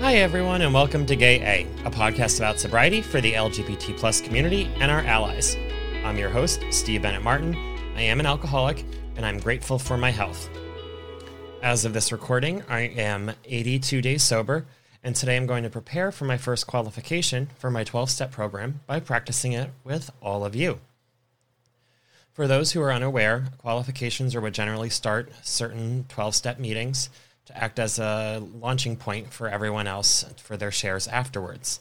Hi, everyone, and welcome to Gay A, a podcast about sobriety for the LGBT plus community and our allies. I'm your host, Steve Bennet Martin. I am an alcoholic, and I'm grateful for my health. As of this recording, I am 82 days sober, and today I'm going to prepare for my first qualification for my 12 step program by practicing it with all of you. For those who are unaware, qualifications are what generally start certain 12 step meetings to act as a launching point for everyone else for their shares afterwards.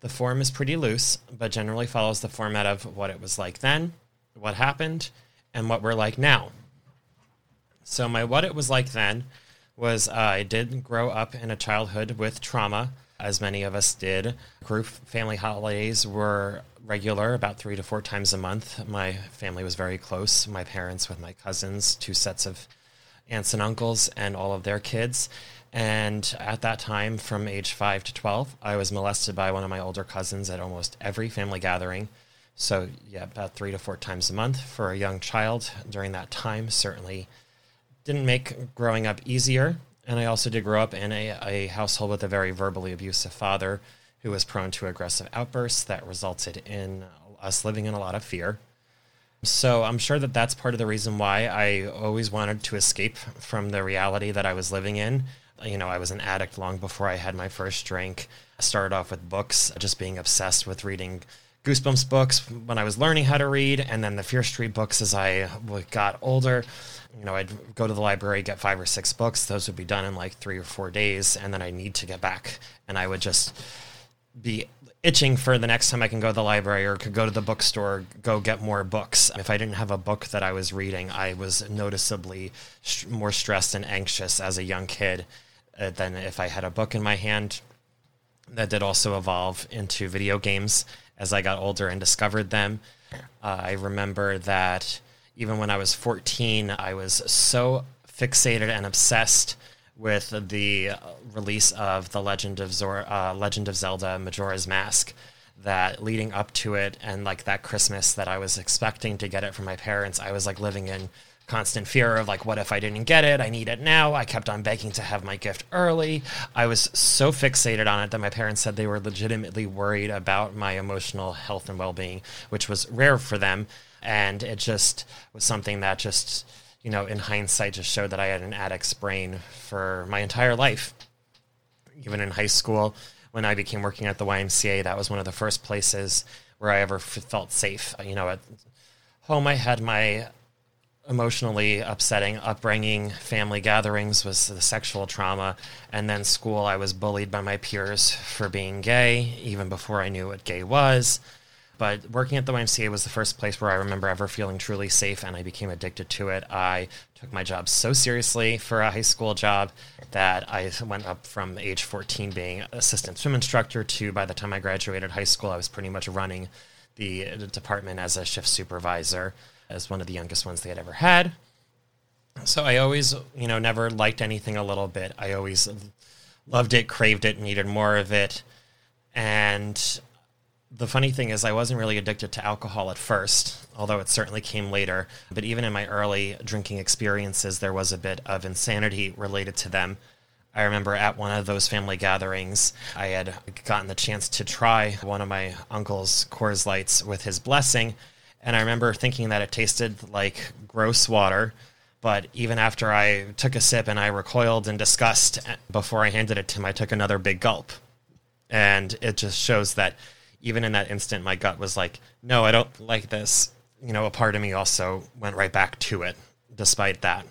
The form is pretty loose, but generally follows the format of what it was like then, what happened, and what we're like now. So, my what it was like then was uh, I did grow up in a childhood with trauma, as many of us did. Group family holidays were regular, about three to four times a month. My family was very close, my parents with my cousins, two sets of aunts and uncles and all of their kids. And at that time, from age 5 to 12, I was molested by one of my older cousins at almost every family gathering. So, yeah, about three to four times a month for a young child during that time certainly didn't make growing up easier. And I also did grow up in a, a household with a very verbally abusive father who was prone to aggressive outbursts that resulted in us living in a lot of fear. So I'm sure that that's part of the reason why I always wanted to escape from the reality that I was living in. You know, I was an addict long before I had my first drink. I started off with books, just being obsessed with reading Goosebumps books when I was learning how to read, and then the Fear Street books as I got older. You know, I'd go to the library, get five or six books. Those would be done in like three or four days, and then I need to get back, and I would just be itching for the next time I can go to the library or could go to the bookstore, go get more books. If I didn't have a book that I was reading, I was noticeably sh- more stressed and anxious as a young kid uh, than if I had a book in my hand. That did also evolve into video games as I got older and discovered them. Uh, I remember that even when I was 14, I was so fixated and obsessed with the release of the Legend of Zor- uh, Legend of Zelda Majora's Mask. That leading up to it and like that Christmas that I was expecting to get it from my parents, I was like living in constant fear of like what if I didn't get it? I need it now. I kept on begging to have my gift early. I was so fixated on it that my parents said they were legitimately worried about my emotional health and well-being, which was rare for them and it just was something that just you know, in hindsight, just showed that I had an addict's brain for my entire life. Even in high school, when I became working at the YMCA, that was one of the first places where I ever felt safe. Uh, you know, at home, I had my emotionally upsetting upbringing. Family gatherings was the sexual trauma. And then school, I was bullied by my peers for being gay, even before I knew what gay was. But working at the YMCA was the first place where I remember ever feeling truly safe, and I became addicted to it. I took my job so seriously for a high school job that I went up from age 14 being assistant swim instructor to by the time I graduated high school, I was pretty much running the department as a shift supervisor, as one of the youngest ones they had ever had. So I always, you know, never liked anything a little bit. I always loved it, craved it, needed more of it. And the funny thing is, I wasn't really addicted to alcohol at first, although it certainly came later. But even in my early drinking experiences, there was a bit of insanity related to them. I remember at one of those family gatherings, I had gotten the chance to try one of my uncle's Coors Lights with his blessing. And I remember thinking that it tasted like gross water. But even after I took a sip and I recoiled in disgust before I handed it to him, I took another big gulp. And it just shows that even in that instant, my gut was like, no, I don't like this. You know, a part of me also went right back to it despite that.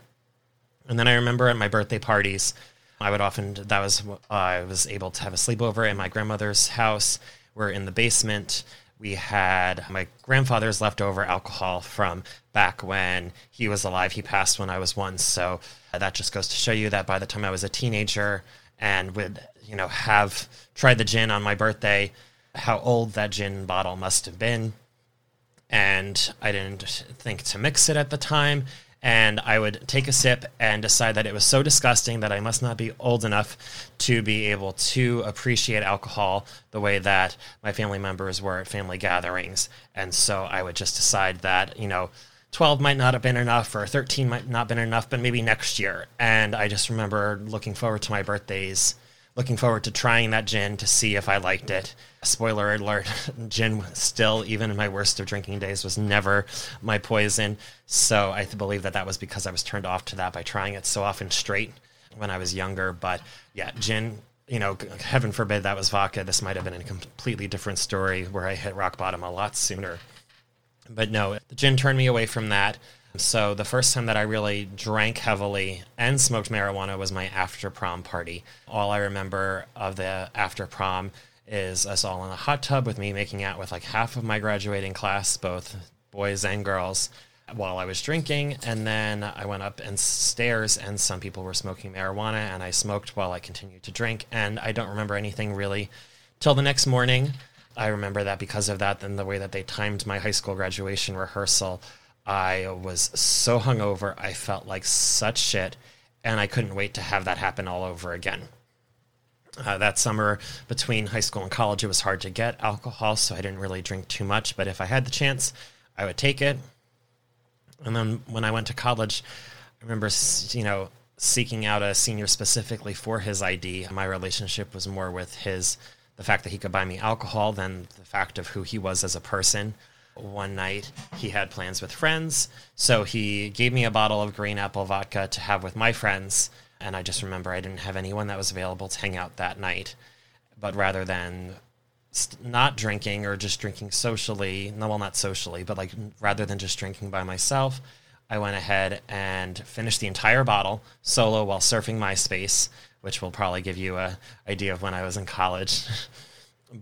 And then I remember at my birthday parties, I would often, that was, uh, I was able to have a sleepover in my grandmother's house. We're in the basement. We had my grandfather's leftover alcohol from back when he was alive. He passed when I was one. So that just goes to show you that by the time I was a teenager and would, you know, have tried the gin on my birthday, how old that gin bottle must have been. And I didn't think to mix it at the time and I would take a sip and decide that it was so disgusting that I must not be old enough to be able to appreciate alcohol the way that my family members were at family gatherings. And so I would just decide that, you know, 12 might not have been enough or 13 might not have been enough, but maybe next year. And I just remember looking forward to my birthdays, looking forward to trying that gin to see if I liked it. Spoiler alert gin still even in my worst of drinking days was never my poison. So i believe that that was because i was turned off to that by trying it so often straight when i was younger. But yeah gin you know heaven forbid that was vodka. This might have been a completely different story where i hit rock bottom a lot sooner. But no the gin turned me away from that so the first time that I really drank heavily and smoked marijuana was my after prom party. All I remember of the after prom is us all in a hot tub with me making out with like half of my graduating class, both boys and girls, while I was drinking. And then I went up and stairs, and some people were smoking marijuana, and I smoked while I continued to drink. And I don't remember anything really till the next morning. I remember that because of that, then the way that they timed my high school graduation rehearsal, I was so hungover. I felt like such shit, and I couldn't wait to have that happen all over again. Uh, that summer between high school and college, it was hard to get alcohol, so I didn't really drink too much. But if I had the chance, I would take it. And then when I went to college, I remember, you know, seeking out a senior specifically for his ID. My relationship was more with his, the fact that he could buy me alcohol than the fact of who he was as a person. One night, he had plans with friends, so he gave me a bottle of green apple vodka to have with my friends and I just remember I didn't have anyone that was available to hang out that night. But rather than not drinking or just drinking socially, no, well, not socially, but like rather than just drinking by myself, I went ahead and finished the entire bottle solo while surfing MySpace, which will probably give you a idea of when I was in college.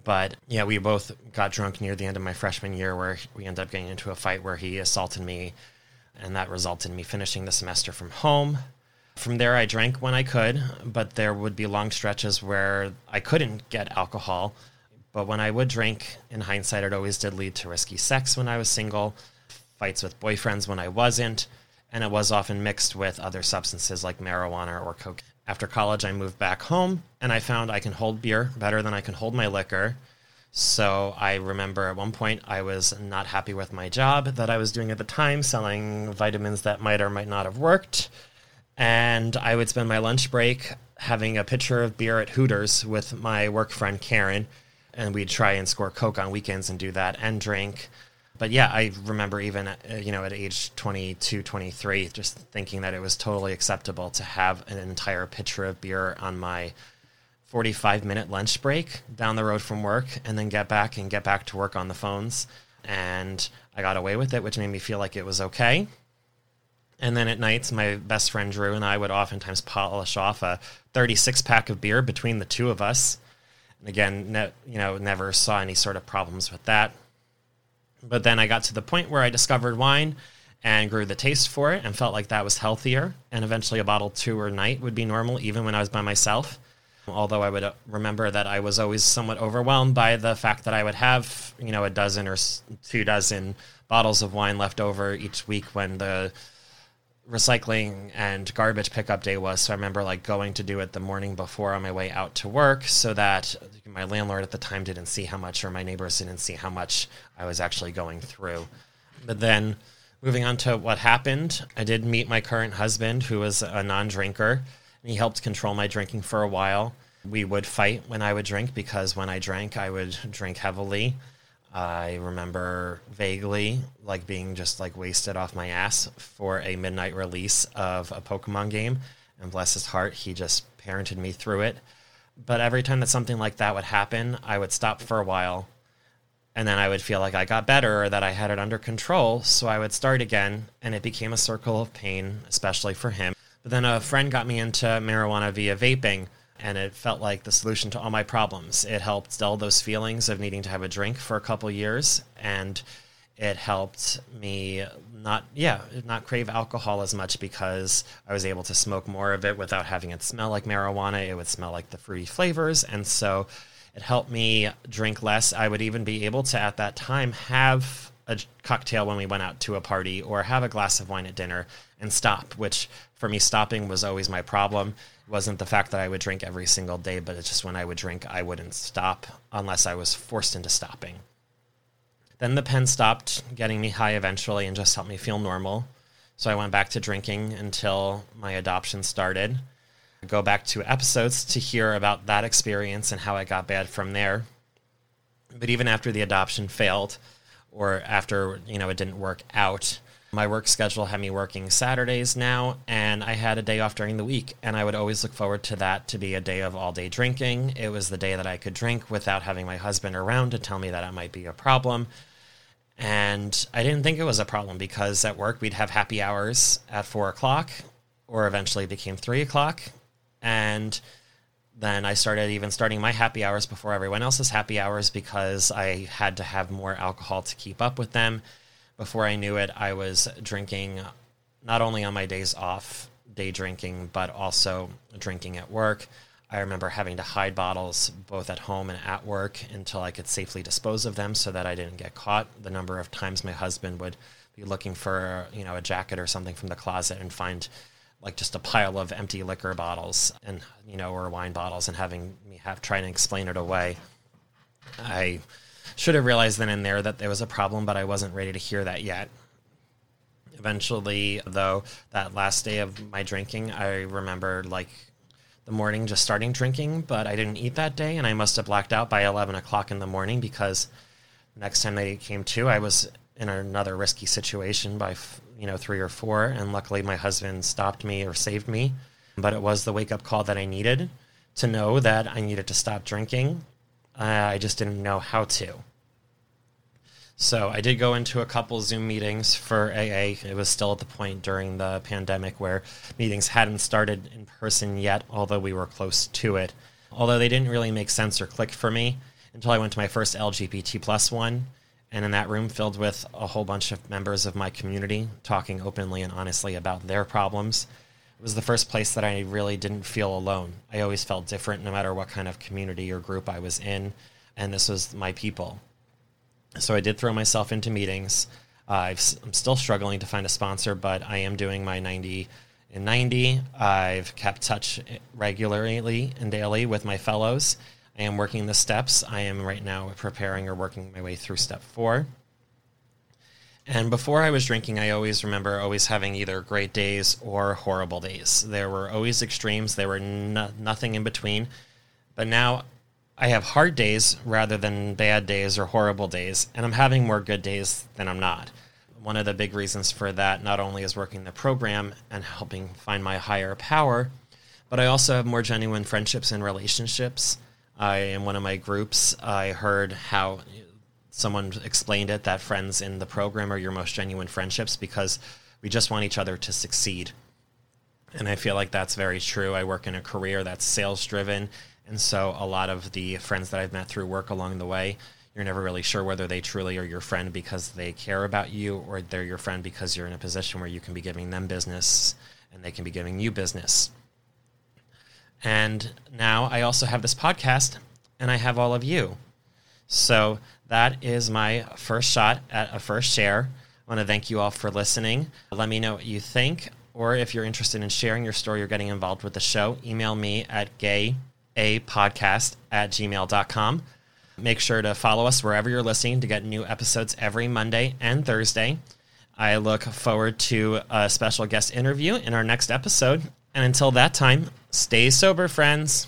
but yeah, we both got drunk near the end of my freshman year, where we ended up getting into a fight where he assaulted me, and that resulted in me finishing the semester from home. From there, I drank when I could, but there would be long stretches where I couldn't get alcohol. But when I would drink, in hindsight, it always did lead to risky sex when I was single, fights with boyfriends when I wasn't, and it was often mixed with other substances like marijuana or coke. After college, I moved back home and I found I can hold beer better than I can hold my liquor. So I remember at one point I was not happy with my job that I was doing at the time, selling vitamins that might or might not have worked and I would spend my lunch break having a pitcher of beer at Hooters with my work friend Karen, and we'd try and score Coke on weekends and do that and drink. But yeah, I remember even uh, you know at age 22, 23, just thinking that it was totally acceptable to have an entire pitcher of beer on my 45 minute lunch break down the road from work and then get back and get back to work on the phones. And I got away with it, which made me feel like it was okay. And then at nights, my best friend Drew and I would oftentimes polish off a 36 pack of beer between the two of us. And again, ne- you know, never saw any sort of problems with that. But then I got to the point where I discovered wine and grew the taste for it and felt like that was healthier. And eventually, a bottle two or night would be normal, even when I was by myself. Although I would uh, remember that I was always somewhat overwhelmed by the fact that I would have, you know, a dozen or two dozen bottles of wine left over each week when the recycling and garbage pickup day was. So I remember like going to do it the morning before on my way out to work so that my landlord at the time didn't see how much or my neighbors didn't see how much I was actually going through. But then moving on to what happened, I did meet my current husband who was a non-drinker and he helped control my drinking for a while. We would fight when I would drink because when I drank, I would drink heavily I remember vaguely like being just like wasted off my ass for a midnight release of a Pokemon game. And bless his heart, he just parented me through it. But every time that something like that would happen, I would stop for a while, And then I would feel like I got better or that I had it under control. So I would start again, and it became a circle of pain, especially for him. But then a friend got me into marijuana via vaping, and it felt like the solution to all my problems. It helped dull those feelings of needing to have a drink for a couple years, and it helped me not yeah not crave alcohol as much because I was able to smoke more of it without having it smell like marijuana. It would smell like the fruity flavors, and so it helped me drink less. I would even be able to at that time have a cocktail when we went out to a party or have a glass of wine at dinner and stop, which for me stopping was always my problem. It wasn't the fact that I would drink every single day, but it's just when I would drink, I wouldn't stop unless I was forced into stopping. Then the pen stopped getting me high eventually and just helped me feel normal. So I went back to drinking until my adoption started. I go back to episodes to hear about that experience and how I got bad from there. But even after the adoption failed, or after you know it didn't work out, my work schedule had me working Saturdays now, and I had a day off during the week. And I would always look forward to that to be a day of all day drinking. It was the day that I could drink without having my husband around to tell me that it might be a problem. And I didn't think it was a problem because at work we'd have happy hours at four o'clock, or eventually became three o'clock. And then I started even starting my happy hours before everyone else's happy hours because I had to have more alcohol to keep up with them. Before I knew it, I was drinking not only on my days off, day drinking, but also drinking at work. I remember having to hide bottles both at home and at work until I could safely dispose of them so that I didn't get caught. The number of times my husband would be looking for, you know, a jacket or something from the closet and find like just a pile of empty liquor bottles and you know or wine bottles and having me have try to explain it away. I should have realized then and there that there was a problem, but I wasn't ready to hear that yet. Eventually, though, that last day of my drinking, I remember like the morning just starting drinking, but I didn't eat that day, and I must have blacked out by 11 o'clock in the morning because next time they came to, I was in another risky situation by you know three or four, and luckily my husband stopped me or saved me. But it was the wake up call that I needed to know that I needed to stop drinking. Uh, I just didn't know how to. So I did go into a couple Zoom meetings for AA. It was still at the point during the pandemic where meetings hadn't started in person yet, although we were close to it. Although they didn't really make sense or click for me until I went to my first LGBT plus one, and in that room filled with a whole bunch of members of my community talking openly and honestly about their problems. It was the first place that I really didn't feel alone. I always felt different no matter what kind of community or group I was in, and this was my people so I did throw myself into meetings. Uh, i am still struggling to find a sponsor, but I am doing my 90 in 90. I've kept touch regularly and daily with my fellows. I am working the steps. I am right now preparing or working my way through step four. And before I was drinking, I always remember always having either great days or horrible days. There were always extremes, there were no, nothing in between. But now I have hard days rather than bad days or horrible days, and I'm having more good days than I'm not. One of the big reasons for that not only is working the program and helping find my higher power, but I also have more genuine friendships and relationships. I in one of my groups, I heard how someone explained it that friends in the program are your most genuine friendships because we just want each other to succeed. And I feel like that's very true. I work in a career that's sales driven and so a lot of the friends that I've met through work along the way, you're never really sure whether they truly are your friend because they care about you or they're your friend because you're in a position where you can be giving them business and they can be giving you business. And now I also have this podcast and I have all of you. So that is my first shot at a first share. I want to thank you all for listening. Let me know what you think, or if you're interested in sharing your story or getting involved with the show, email me at gay a podcast at gmail.com. Make sure to follow us wherever you're listening to get new episodes every Monday and Thursday. I look forward to a special guest interview in our next episode. And until that time, stay sober, friends.